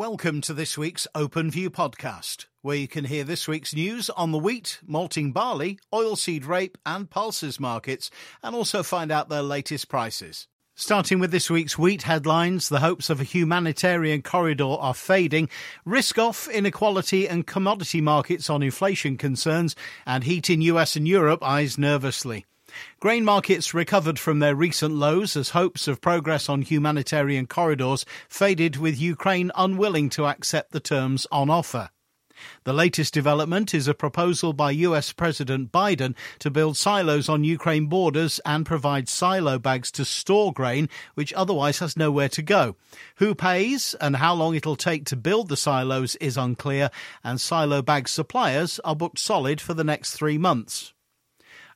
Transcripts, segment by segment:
Welcome to this week's Open View podcast, where you can hear this week's news on the wheat, malting barley, oilseed rape, and pulses markets, and also find out their latest prices. Starting with this week's wheat headlines, the hopes of a humanitarian corridor are fading, risk off in equity and commodity markets on inflation concerns, and heat in US and Europe eyes nervously. Grain markets recovered from their recent lows as hopes of progress on humanitarian corridors faded with Ukraine unwilling to accept the terms on offer. The latest development is a proposal by US President Biden to build silos on Ukraine borders and provide silo bags to store grain, which otherwise has nowhere to go. Who pays and how long it'll take to build the silos is unclear, and silo bag suppliers are booked solid for the next three months.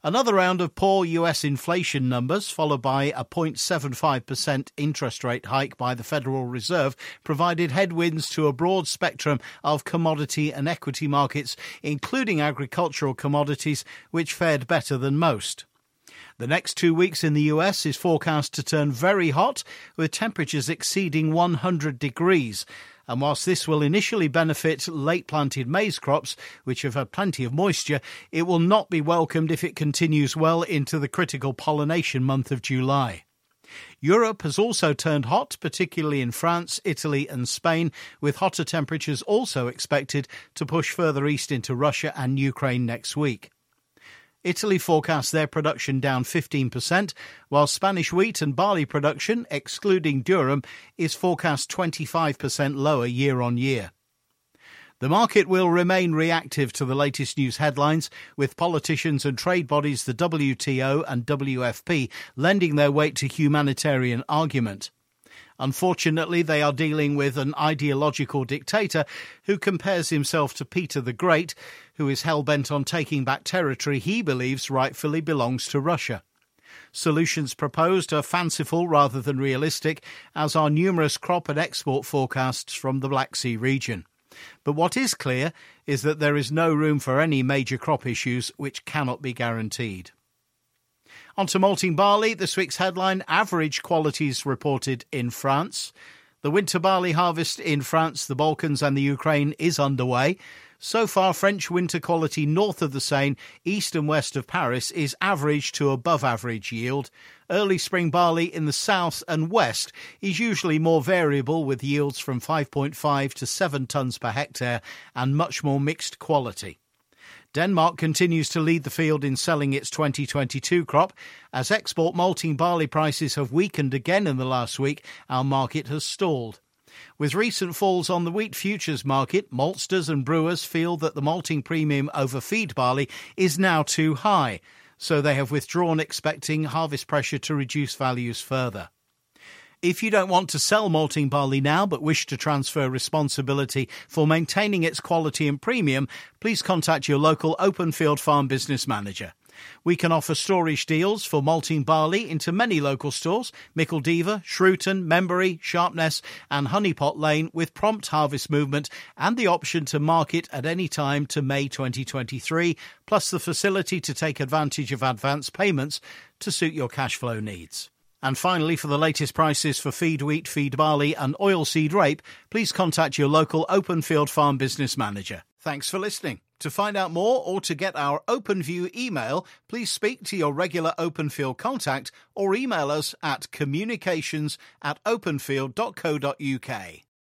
Another round of poor US inflation numbers, followed by a 0.75% interest rate hike by the Federal Reserve, provided headwinds to a broad spectrum of commodity and equity markets, including agricultural commodities, which fared better than most. The next two weeks in the US is forecast to turn very hot, with temperatures exceeding 100 degrees. And whilst this will initially benefit late planted maize crops, which have had plenty of moisture, it will not be welcomed if it continues well into the critical pollination month of July. Europe has also turned hot, particularly in France, Italy, and Spain, with hotter temperatures also expected to push further east into Russia and Ukraine next week. Italy forecasts their production down 15%, while Spanish wheat and barley production, excluding durum, is forecast 25% lower year on year. The market will remain reactive to the latest news headlines, with politicians and trade bodies, the WTO and WFP, lending their weight to humanitarian argument. Unfortunately, they are dealing with an ideological dictator who compares himself to Peter the Great, who is hell bent on taking back territory he believes rightfully belongs to Russia. Solutions proposed are fanciful rather than realistic, as are numerous crop and export forecasts from the Black Sea region. But what is clear is that there is no room for any major crop issues which cannot be guaranteed. On to malting barley, this week's headline average qualities reported in France. The winter barley harvest in France, the Balkans, and the Ukraine is underway. So far, French winter quality north of the Seine, east and west of Paris, is average to above average yield. Early spring barley in the south and west is usually more variable with yields from 5.5 to 7 tonnes per hectare and much more mixed quality. Denmark continues to lead the field in selling its 2022 crop. As export malting barley prices have weakened again in the last week, our market has stalled. With recent falls on the wheat futures market, maltsters and brewers feel that the malting premium over feed barley is now too high, so they have withdrawn, expecting harvest pressure to reduce values further. If you don't want to sell malting barley now but wish to transfer responsibility for maintaining its quality and premium, please contact your local OpenField farm business manager. We can offer storage deals for malting barley into many local stores Micheldever, Shrewton, Membury, Sharpness, and Honeypot Lane with prompt harvest movement and the option to market at any time to May 2023, plus the facility to take advantage of advance payments to suit your cash flow needs. And finally, for the latest prices for feed wheat, feed barley, and oilseed rape, please contact your local OpenField farm business manager. Thanks for listening. To find out more or to get our OpenView email, please speak to your regular OpenField contact or email us at communications at openfield.co.uk.